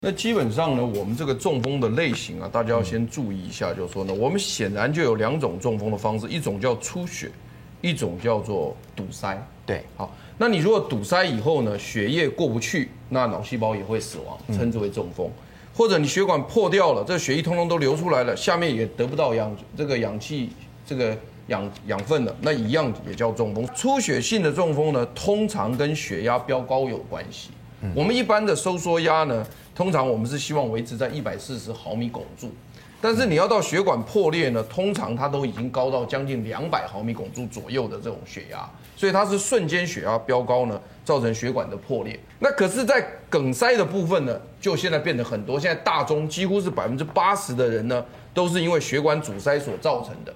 那基本上呢，我们这个中风的类型啊，大家要先注意一下，就是说呢，我们显然就有两种中风的方式，一种叫出血，一种叫做堵塞。对，好，那你如果堵塞以后呢，血液过不去，那脑细胞也会死亡，称之为中风。或者你血管破掉了，这血液通通都流出来了，下面也得不到氧这个氧气这个养养分了，那一样也叫中风。出血性的中风呢，通常跟血压飙高有关系。我们一般的收缩压呢，通常我们是希望维持在一百四十毫米汞柱，但是你要到血管破裂呢，通常它都已经高到将近两百毫米汞柱左右的这种血压，所以它是瞬间血压飙高呢，造成血管的破裂。那可是，在梗塞的部分呢，就现在变得很多，现在大中几乎是百分之八十的人呢，都是因为血管阻塞所造成的。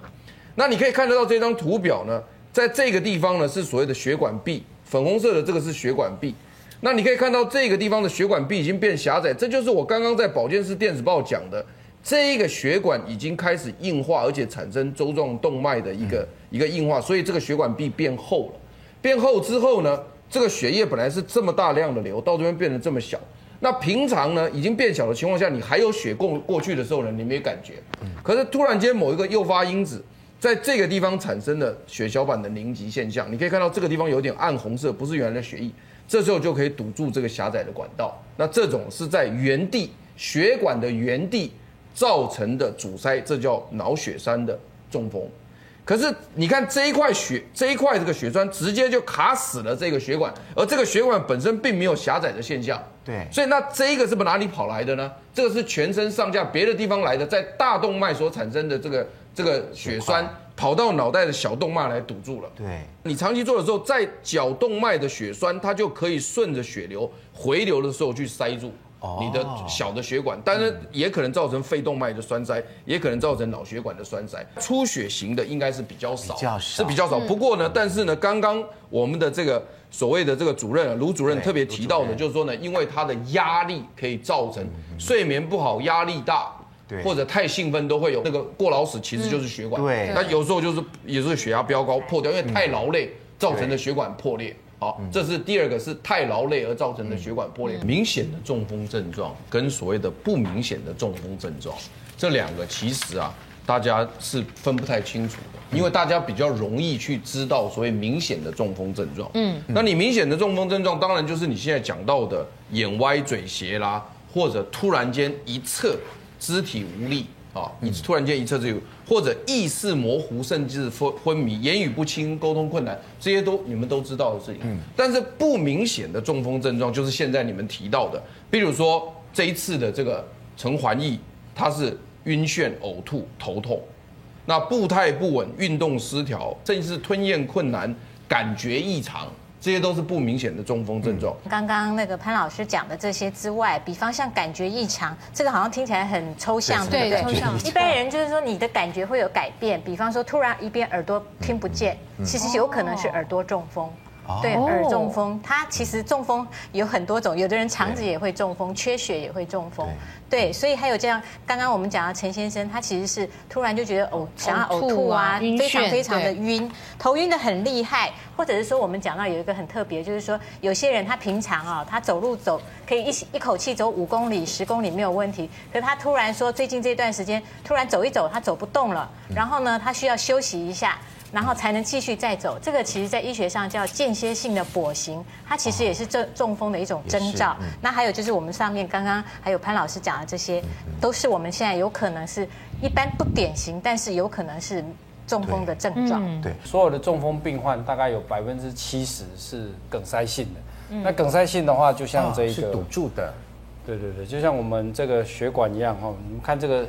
那你可以看得到这张图表呢，在这个地方呢是所谓的血管壁，粉红色的这个是血管壁。那你可以看到这个地方的血管壁已经变狭窄，这就是我刚刚在保健室电子报讲的，这一个血管已经开始硬化，而且产生周状动脉的一个一个硬化，所以这个血管壁变厚了。变厚之后呢，这个血液本来是这么大量的流，到这边变得这么小。那平常呢，已经变小的情况下，你还有血供过去的时候呢，你没感觉。可是突然间某一个诱发因子在这个地方产生了血小板的凝集现象，你可以看到这个地方有点暗红色，不是原来的血液。这时候就可以堵住这个狭窄的管道，那这种是在原地血管的原地造成的阻塞，这叫脑血栓的中风。可是你看这一块血，这一块这个血栓直接就卡死了这个血管，而这个血管本身并没有狭窄的现象。对，所以那这一个是不哪里跑来的呢？这个是全身上下别的地方来的，在大动脉所产生的这个这个血栓。跑到脑袋的小动脉来堵住了。对，你长期做的时候，在脚动脉的血栓，它就可以顺着血流回流的时候去塞住你的小的血管，当然也可能造成肺动脉的栓塞，也可能造成脑血管的栓塞。出血型的应该是比较少，是比较少。不过呢，但是呢，刚刚我们的这个所谓的这个主任卢主任特别提到的，就是说呢，因为他的压力可以造成睡眠不好、压力大。或者太兴奋都会有那个过劳死，其实就是血管。对，那有时候就是也是血压飙高破掉，因为太劳累造成的血管破裂。好，这是第二个是太劳累而造成的血管破裂。明显的中风症状跟所谓的不明显的中风症状，这两个其实啊，大家是分不太清楚的，因为大家比较容易去知道所谓明显的中风症状。嗯，那你明显的中风症状，当然就是你现在讲到的眼歪嘴斜啦，或者突然间一侧。肢体无力啊，你突然间一侧肢体，或者意识模糊，甚至昏昏迷，言语不清，沟通困难，这些都你们都知道的事情。嗯，但是不明显的中风症状就是现在你们提到的，比如说这一次的这个陈环义，他是晕眩、呕吐、头痛，那步态不稳、运动失调，甚至是吞咽困难、感觉异常。这些都是不明显的中风症状。刚刚那个潘老师讲的这些之外，比方像感觉异常，这个好像听起来很抽象，对不对？抽象。一般人就是说你的感觉会有改变，比方说突然一边耳朵听不见，其实有可能是耳朵中风。对，耳中风，它其实中风有很多种，有的人肠子也会中风，缺血也会中风。对，所以还有这样，刚刚我们讲到陈先生，他其实是突然就觉得呕，想要呕吐啊，非常非常的晕，头晕的很厉害，或者是说我们讲到有一个很特别，就是说有些人他平常啊，他走路走可以一一口气走五公里、十公里没有问题，可是他突然说最近这段时间突然走一走他走不动了，然后呢他需要休息一下。然后才能继续再走，这个其实在医学上叫间歇性的跛行，它其实也是中中风的一种征兆。那还有就是我们上面刚刚还有潘老师讲的这些，都是我们现在有可能是一般不典型，但是有可能是中风的症状。对，所有的中风病患大概有百分之七十是梗塞性的。那梗塞性的话，就像这个堵住的，对对对，就像我们这个血管一样哈，你们看这个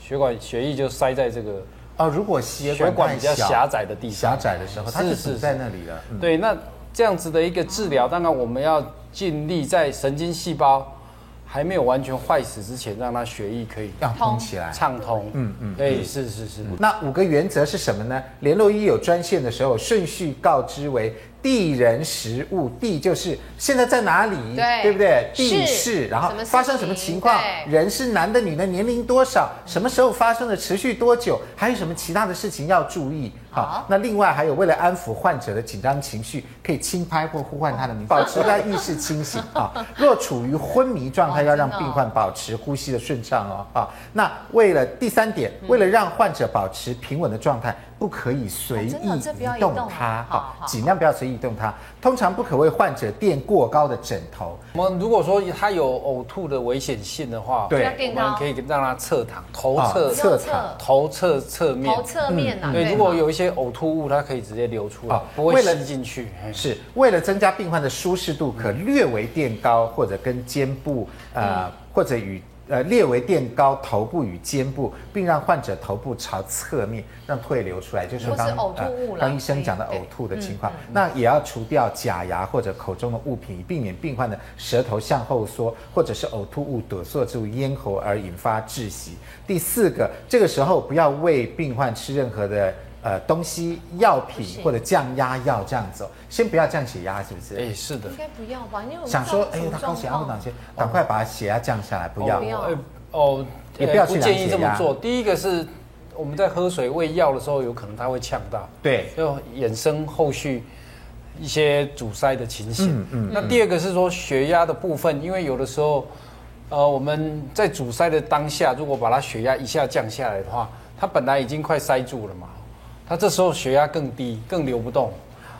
血管血液就塞在这个。哦，如果血管，比较狭窄的地方，狭窄的时候，它是堵在那里了。对，那这样子的一个治疗，当然我们要尽力在神经细胞还没有完全坏死之前，让它血液可以要通起来，畅通。嗯嗯，对，是是是。那五个原则是什么呢？联络医有专线的时候，顺序告知为。地人食物，地就是现在在哪里，对，对不对？地势，然后发生什么情况？人是男的女的，年龄多少？什么时候发生的？持续多久？还有什么其他的事情要注意？好，那另外还有为了安抚患者的紧张情绪，可以轻拍或呼唤他的名字，保持他意识清醒啊。若处于昏迷状态，要让病患保持呼吸的顺畅哦。啊，那为了第三点，为了让患者保持平稳的状态。不可以随意移动他，哈，尽量不要随意移动他。通常不可为患者垫过高的枕头。我们如果说他有呕吐的危险性的话，对，我们可以让他侧躺，头侧侧躺，头侧侧面，头侧面啊。对，如果有一些呕吐物，它可以直接流出来，不会吸进去。是为了增加病患的舒适度，可略微垫高，或者跟肩部，呃，或者与。呃，略微垫高头部与肩部，并让患者头部朝侧面，让唾液流出来，就是刚刚呃，刚医生讲的呕吐的情况。那也要除掉假牙或者口中的物品，以避免病患的舌头向后缩，或者是呕吐物堵塞住咽喉而引发窒息。第四个，这个时候不要喂病患吃任何的。呃，东西、药品或者降压药这样子，先不要降血压，是不是？哎，是的。应该不要吧？因为我想说，哎，他高血压不能先，赶快把血压降下来，不要。不要。哦，也不要去建议这么做。第一个是我们在喝水喂药的时候，有可能他会呛到，对，就衍生后续一些阻塞的情形。嗯嗯。那第二个是说血压的部分，因为有的时候，呃，我们在阻塞的当下，如果把它血压一下降下来的话，它本来已经快塞住了嘛。他这时候血压更低，更流不动，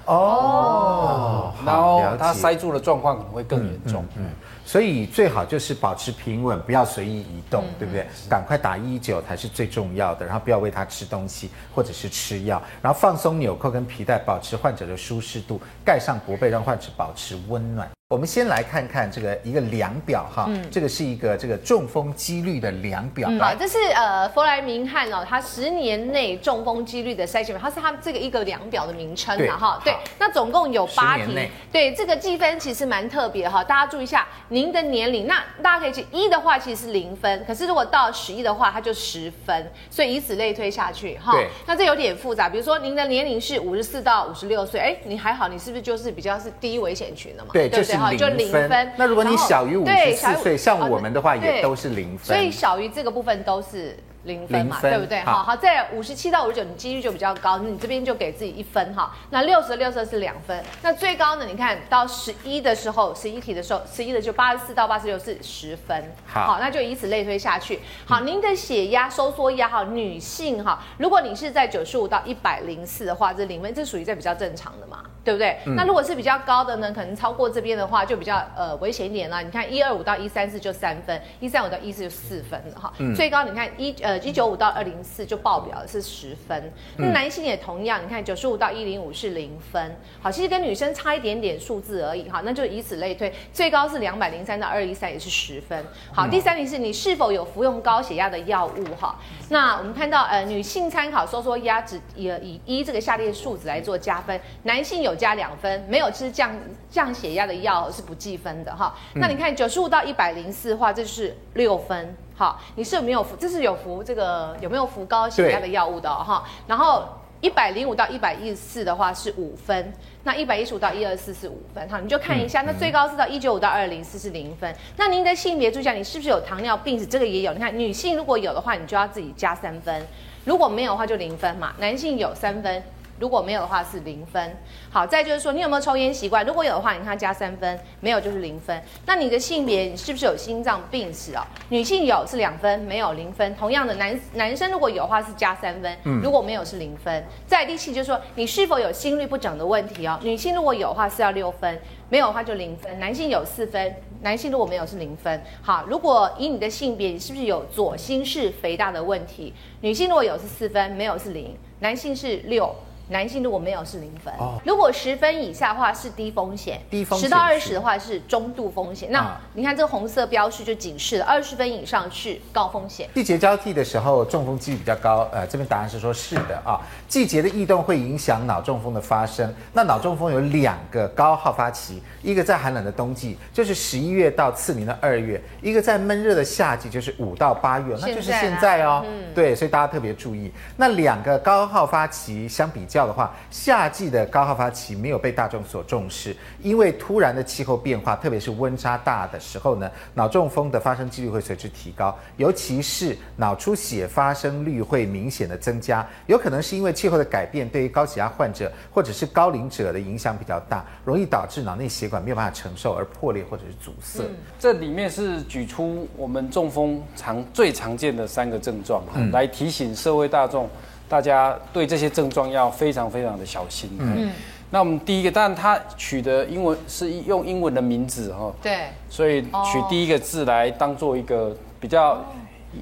哦，然后他塞住的状况可能会更严重，嗯，所以最好就是保持平稳，不要随意移动，对不对？赶快打一一九才是最重要的，然后不要喂他吃东西或者是吃药，然后放松纽扣跟皮带，保持患者的舒适度，盖上薄被让患者保持温暖。我们先来看看这个一个量表哈，嗯，这个是一个这个中风几率的量表。好，这是呃弗莱明汉哦，他十年内中风几率的筛选表，它是他这个一个量表的名称了哈。对，那总共有八题。对，这个计分其实蛮特别哈，大家注意一下，您的年龄，那大家可以记一的话其实是零分，可是如果到十一的话，它就十分，所以以此类推下去哈。对，那这有点复杂，比如说您的年龄是五十四到五十六岁，哎，你还好，你是不是就是比较是低危险群的嘛？对，就是。好，就零分。那如果你小于五十四岁，像我们的话，也都是零分。所以小于这个部分都是。零分嘛，对不对？好好，在五十七到五十九，你几率就比较高，你这边就给自己一分哈。那六十六十是两分，那最高呢？你看到十一的时候，十一题的时候，十一的就八十四到八十六是十分。好，那就以此类推下去。好，您的血压收缩压哈，女性哈，如果你是在九十五到一百零四的话，这零分，这属于在比较正常的嘛，对不对？那如果是比较高的呢，可能超过这边的话，就比较呃危险一点啦。你看一二五到一三四就三分，一三五到一四就四分了哈。最高你看一呃。一九五到二零四就爆表的是十分，那男性也同样，你看九十五到一零五是零分，好，其实跟女生差一点点数字而已，哈，那就以此类推，最高是两百零三到二一三也是十分，好，第三名是你是否有服用高血压的药物，哈，那我们看到呃女性参考收缩压值也以一这个下列数值来做加分，男性有加两分，没有吃降降血压的药是不计分的，哈，那你看九十五到一百零四的话，这是六分。好，你是有没有服？这是有服这个有没有服高血压的药物的哈？然后一百零五到一百一十四的话是五分，那一百一十五到一二四是五分。好，你就看一下，那最高是到一九五到二零四是零分。那您的性别注意一下，你是不是有糖尿病史？这个也有。你看女性如果有的话，你就要自己加三分；如果没有的话就零分嘛。男性有三分。如果没有的话是零分。好，再就是说你有没有抽烟习惯？如果有的话，你看加三分；没有就是零分。那你的性别，你是不是有心脏病史哦？女性有是两分，没有零分。同样的男男生如果有的话是加三分，如果没有是零分。再第七就是说你是否有心律不整的问题哦？女性如果有的话是要六分，没有的话就零分。男性有四分，男性如果没有是零分。好，如果以你的性别，你是不是有左心室肥大的问题？女性如果有是四分，没有是零，男性是六。男性如果没有是零分，哦、如果十分以下的话是低风险，低风险十到二十的话是中度风险。那你看这个红色标示就警示了，二十分以上是高风险。季节交替的时候，中风几率比较高。呃，这边答案是说是的啊。季节的异动会影响脑中风的发生。那脑中风有两个高好发期，一个在寒冷的冬季，就是十一月到次年的二月；一个在闷热的夏季，就是五到八月，那就是现在哦。嗯、对，所以大家特别注意。那两个高好发期相比较。较的话，夏季的高好发期没有被大众所重视，因为突然的气候变化，特别是温差大的时候呢，脑中风的发生几率会随之提高，尤其是脑出血发生率会明显的增加，有可能是因为气候的改变对于高血压患者或者是高龄者的影响比较大，容易导致脑内血管没有办法承受而破裂或者是阻塞。嗯、这里面是举出我们中风常最常见的三个症状，嗯、来提醒社会大众。大家对这些症状要非常非常的小心。嗯，那我们第一个，当然他取的英文是用英文的名字哈。对。所以取第一个字来当做一个比较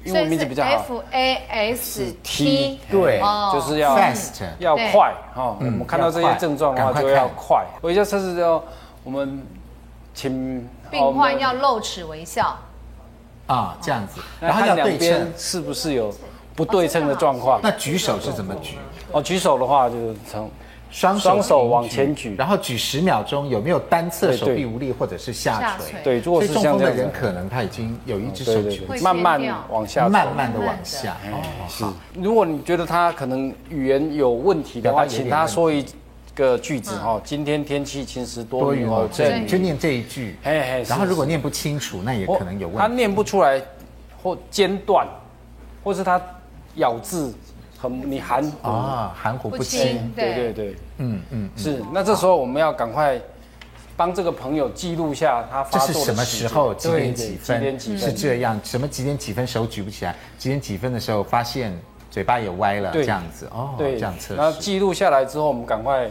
英文名字比较好。F A S T。对，就是要 fast，要快哈。我们看到这些症状的话，就要快。微笑测试之后，我们请病患要露齿微笑。啊，这样子。然后两边是不是有？不对称的状况，那举手是怎么举？哦，举手的话就是从双双手往前举，然后举十秒钟，有没有单侧手臂无力或者是下垂？对，如果是中风的人，可能他已经有一只手举，慢慢往下，慢慢的往下。哦，是。如果你觉得他可能语言有问题的话，请他说一个句子哈。今天天气晴时多云哦，这就念这一句。哎然后如果念不清楚，那也可能有问题。他念不出来或间断，或是他。咬字很你含啊含糊不清，对对对，嗯嗯是。那这时候我们要赶快帮这个朋友记录下他发作的这是什么时候几点几分？几点几分是这样？什么几点几分手举不起来？几点几分的时候发现嘴巴也歪了，这样子哦，对，这样测试。然后记录下来之后，我们赶快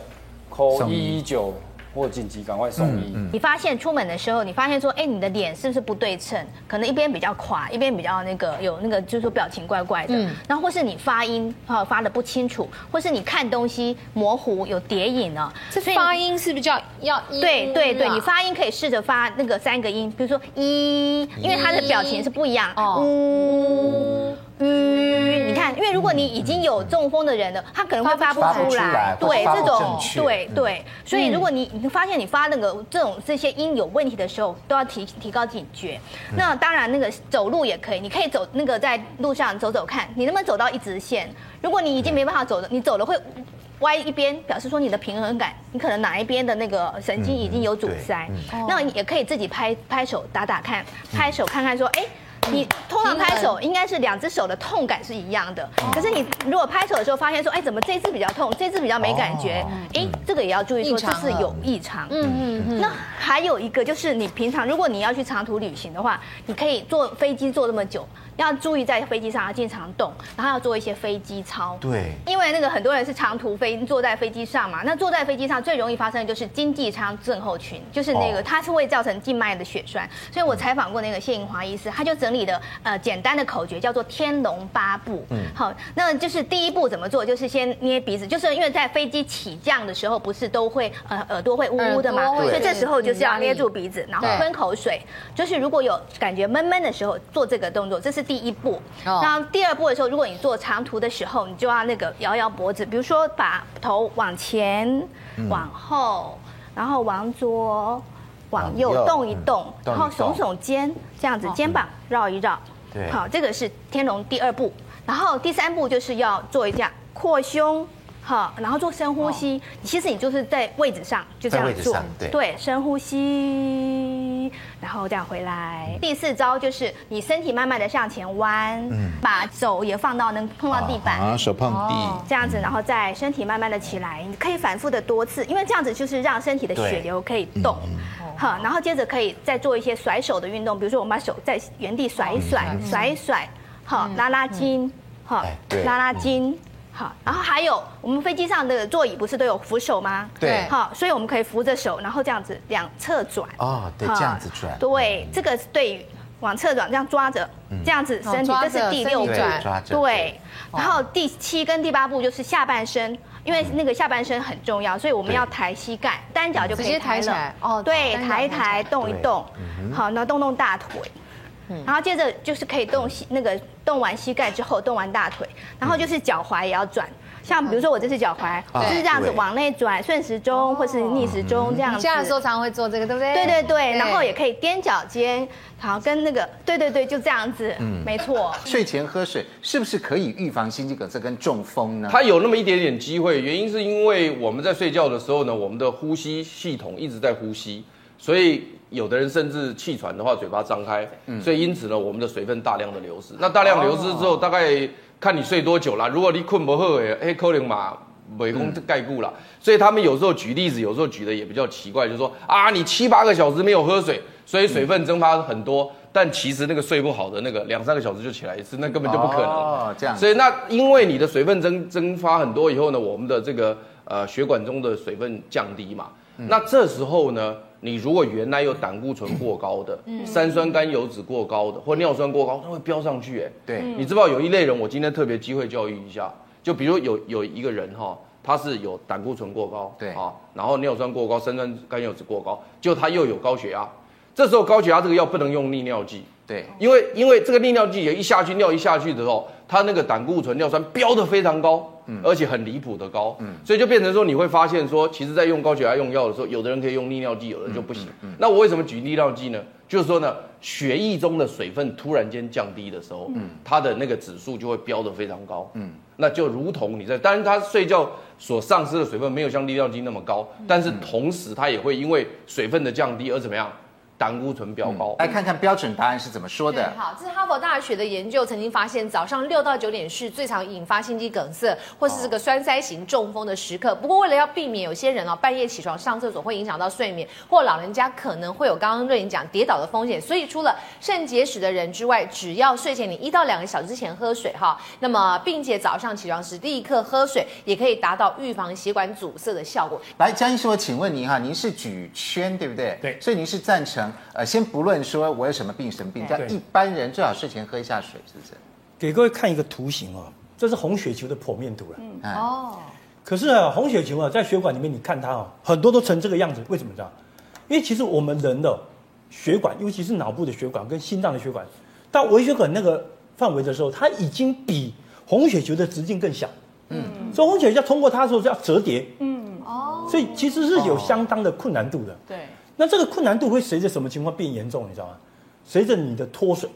call 一一九。或紧急赶快送医。嗯嗯、你发现出门的时候，你发现说，哎，你的脸是不是不对称？可能一边比较垮，一边比较那个有那个，就是说表情怪怪的。嗯。然后或是你发音哈发的不清楚，或是你看东西模糊有叠影呢？这发音是不是叫要？对对对，你发音可以试着发那个三个音，比如说一，因为它的表情是不一样。哦。呜。嗯，你看，因为如果你已经有中风的人了，他可能会发不出来。对，这种对对，所以如果你你发现你发那个这种这些音有问题的时候，都要提提高警觉。那当然，那个走路也可以，你可以走那个在路上走走看，你能不能走到一直线？如果你已经没办法走了，你走了会歪一边，表示说你的平衡感，你可能哪一边的那个神经已经有阻塞。那你也可以自己拍拍手打打看，拍手看看说，哎。你通常拍手应该是两只手的痛感是一样的，可是你如果拍手的时候发现说，哎，怎么这只比较痛，这只比较没感觉，哎，这个也要注意说这是有异常。嗯嗯嗯。那还有一个就是你平常如果你要去长途旅行的话，你可以坐飞机坐这么久。要注意在飞机上要经常动，然后要做一些飞机操。对，因为那个很多人是长途飞坐在飞机上嘛，那坐在飞机上最容易发生的就是经济舱症候群，就是那个它是会造成静脉的血栓。所以我采访过那个谢颖华医师，他就整理的呃简单的口诀，叫做天龙八步。嗯，好，那就是第一步怎么做？就是先捏鼻子，就是因为在飞机起降的时候不是都会呃耳朵会呜呜的嘛，所以这时候就是要捏住鼻子，然后吞口水。就是如果有感觉闷闷的时候做这个动作，这是。第一步，然后第二步的时候，如果你做长途的时候，你就要那个摇摇脖子，比如说把头往前、往后，然后往左、往右动一动，然后耸耸肩，这样子肩膀绕一绕。对，好，这个是天龙第二步。然后第三步就是要做一下扩胸，好，然后做深呼吸。其实你就是在位置上就这样做，对，深呼吸。然后这样回来，第四招就是你身体慢慢的向前弯，嗯，把手也放到能碰到地板，啊，手碰地，这样子，然后再身体慢慢的起来，你可以反复的多次，因为这样子就是让身体的血流可以动，好，然后接着可以再做一些甩手的运动，比如说我们把手在原地甩一甩，甩一甩，好，拉拉筋，好，拉拉筋。好，然后还有我们飞机上的座椅不是都有扶手吗？对，好，所以我们可以扶着手，然后这样子两侧转。哦，对，这样子转。对，这个是对往侧转，这样抓着，这样子身体，这是第六步。对，然后第七跟第八步就是下半身，因为那个下半身很重要，所以我们要抬膝盖，单脚就可以抬了。哦，对，抬一抬，动一动。好，那动动大腿。然后接着就是可以动膝那个动完膝盖之后动完大腿，然后就是脚踝也要转，像比如说我这是脚踝，就是这样子往内转，顺时钟或是逆时钟这样子。这样的时候常常会做这个，对不对？对对对，然后也可以踮脚尖，好跟那个，对对对，就这样子，嗯，没错。睡前喝水是不是可以预防心肌梗塞跟中风呢？它有那么一点点机会，原因是因为我们在睡觉的时候呢，我们的呼吸系统一直在呼吸，所以有的人甚至气喘的话，嘴巴张开，所以因此呢，我们的水分大量的流失。那大量流失之后，大概看你睡多久啦。如果你困不好，哎，可能嘛，没空盖故了。所以他们有时候举例子，有时候举的也比较奇怪，就是说啊，你七八个小时没有喝水，所以水分蒸发很多。但其实那个睡不好的那个两三个小时就起来一次，那根本就不可能。哦，这样。所以那因为你的水分蒸蒸发很多以后呢，我们的这个呃血管中的水分降低嘛，嗯、那这时候呢，你如果原来有胆固醇过高的、嗯、三酸甘油脂过高的或尿酸过高，它会飙上去哎。对。你知不知道有一类人，我今天特别机会教育一下，就比如有有一个人哈，他是有胆固醇过高，对啊，然后尿酸过高、三酸甘油脂过高，就他又有高血压。这时候高血压这个药不能用利尿剂，对，因为因为这个利尿剂也一下去尿一下去的时候，它那个胆固醇、尿酸飙得非常高，嗯，而且很离谱的高，嗯，所以就变成说你会发现说，其实在用高血压用药的时候，有的人可以用利尿剂，有的人就不行。嗯，那我为什么举利尿剂呢？就是说呢，血液中的水分突然间降低的时候，嗯，它的那个指数就会飙得非常高，嗯，那就如同你在，当然他睡觉所丧失的水分没有像利尿剂那么高，但是同时它也会因为水分的降低而怎么样？胆固醇飙高，来看看标准答案是怎么说的。好，这是哈佛大学的研究，曾经发现早上六到九点是最常引发心肌梗塞或是这个栓塞型中风的时刻。不过为了要避免有些人哦半夜起床上厕所会影响到睡眠，或老人家可能会有刚刚瑞颖讲跌倒的风险，所以除了肾结石的人之外，只要睡前你一到两个小时之前喝水哈，那么并且早上起床时立刻喝水，也可以达到预防血管阻塞的效果。来，江医师，我请问您哈，您是举圈对不对？对，所以您是赞成。呃，先不论说我有什么病什么病，但一般人最好睡前喝一下水，是不是？给各位看一个图形哦，这是红血球的剖面图了。嗯哦。可是啊，红血球啊，在血管里面，你看它哦，很多都成这个样子，为什么这样？因为其实我们人的血管，尤其是脑部的血管跟心脏的血管，到微血管那个范围的时候，它已经比红血球的直径更小。嗯。所以红血球要通过它的时候是要折叠。嗯。哦。所以其实是有相当的困难度的。对。那这个困难度会随着什么情况变严重？你知道吗？随着你的脱水。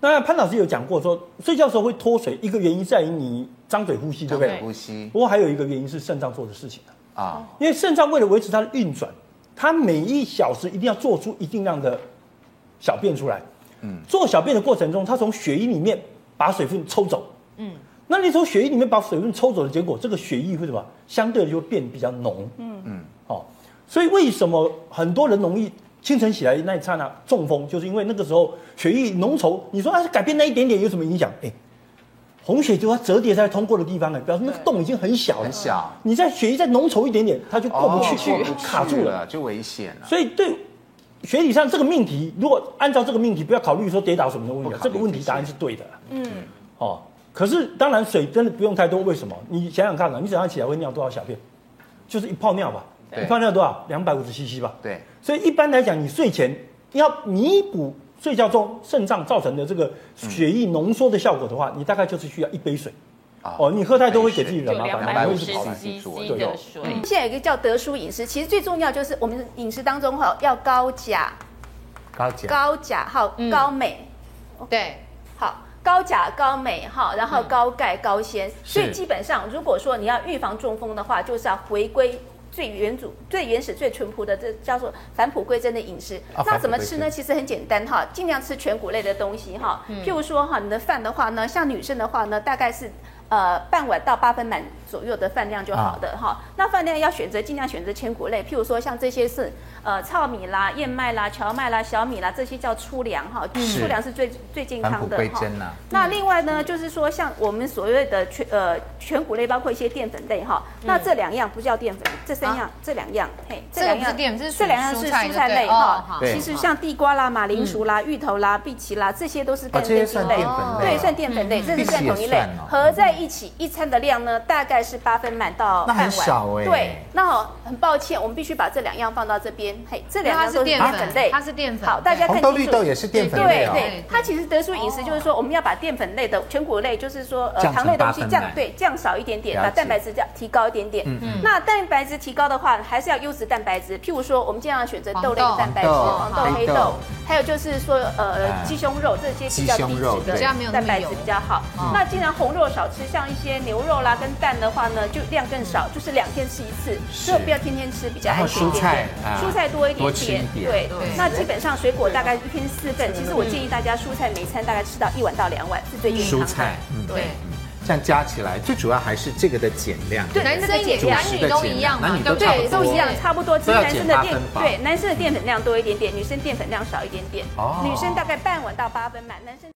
那潘老师有讲过说，睡觉的时候会脱水，一个原因在于你张嘴呼吸，对不对？呼吸。不过还有一个原因是肾脏做的事情啊。因为肾脏为了维持它的运转，它每一小时一定要做出一定量的小便出来。嗯。做小便的过程中，它从血液里面把水分抽走。嗯。那你从血液里面把水分抽走的结果，这个血液会什么？相对的就会变比较浓。嗯嗯。好。所以为什么很多人容易清晨起来那一刹那中风，就是因为那个时候血液浓稠。你说啊，改变那一点点有什么影响？哎，红血球它折叠在通过的地方呢，表示那个洞已经很小了。很小。你在血液再浓稠一点点，它就过不去，去卡住了，就危险了。所以对学理上这个命题，如果按照这个命题，不要考虑说跌倒什么的问题，这个问题答案是对的。嗯。哦，可是当然水真的不用太多，为什么？你想想看啊，你早上起来会尿多少小便？就是一泡尿吧。你放尿多少？两百五十 CC 吧。对，所以一般来讲，你睡前要弥补睡觉中肾脏造成的这个血液浓缩的效果的话，你大概就是需要一杯水。哦，你喝太多会给自己惹麻烦。两百五十 CC 的水。现在有一个叫德舒饮食，其实最重要就是我们饮食当中哈要高钾、高钾、高钾还有高镁。对，好，高钾、高镁哈，然后高钙、高纤。所以基本上，如果说你要预防中风的话，就是要回归。最原主、最原始、最淳朴的，这叫做返璞归真的饮食。那怎么吃呢？其实很简单哈，尽量吃全谷类的东西哈。譬如说哈，你的饭的话呢，像女生的话呢，大概是呃半碗到八分满左右的饭量就好的哈。那饭量要选择尽量选择全谷类，譬如说像这些是呃糙米啦、燕麦啦、荞麦啦、小米啦，这些叫粗粮哈。粗粮是最最健康的哈。那另外呢，就是说像我们所谓的全呃全谷类，包括一些淀粉类哈。那这两样不叫淀粉，这三样这两样嘿，这两样这两样是蔬菜类哈。其实像地瓜啦、马铃薯啦、芋头啦、荸荠啦，这些都是淀粉类，对，算淀粉类，这是算同一类。合在一起一餐的量呢，大概。概是八分满到半碗。那很少哎。对，那很抱歉，我们必须把这两样放到这边。嘿，这两样都是淀粉类，它是淀粉。好，大家看清楚。红豆绿豆也是淀粉类。对对，它其实得出饮食就是说，我们要把淀粉类的全谷类，就是说呃糖类东西降对降少一点点，把蛋白质降提高一点点。嗯嗯。那蛋白质提高的话，还是要优质蛋白质，譬如说我们尽量选择豆类的蛋白质，黄豆、黑豆，还有就是说呃鸡胸肉这些比较低脂的蛋白质比较好。那既然红肉少吃，像一些牛肉啦跟蛋的话呢，就量更少，就是两天吃一次，所以不要天天吃，比较安全一点点。蔬菜多一点点，对。那基本上水果大概一天四份，其实我建议大家蔬菜每餐大概吃到一碗到两碗是最健康的。蔬菜，对。这样加起来，最主要还是这个的减量。对，男生的减量，男女都一样嘛，对，都一样，差不多。其实男生的淀，对，男生的淀粉量多一点点，女生淀粉量少一点点。哦。女生大概半碗到八分满，男生。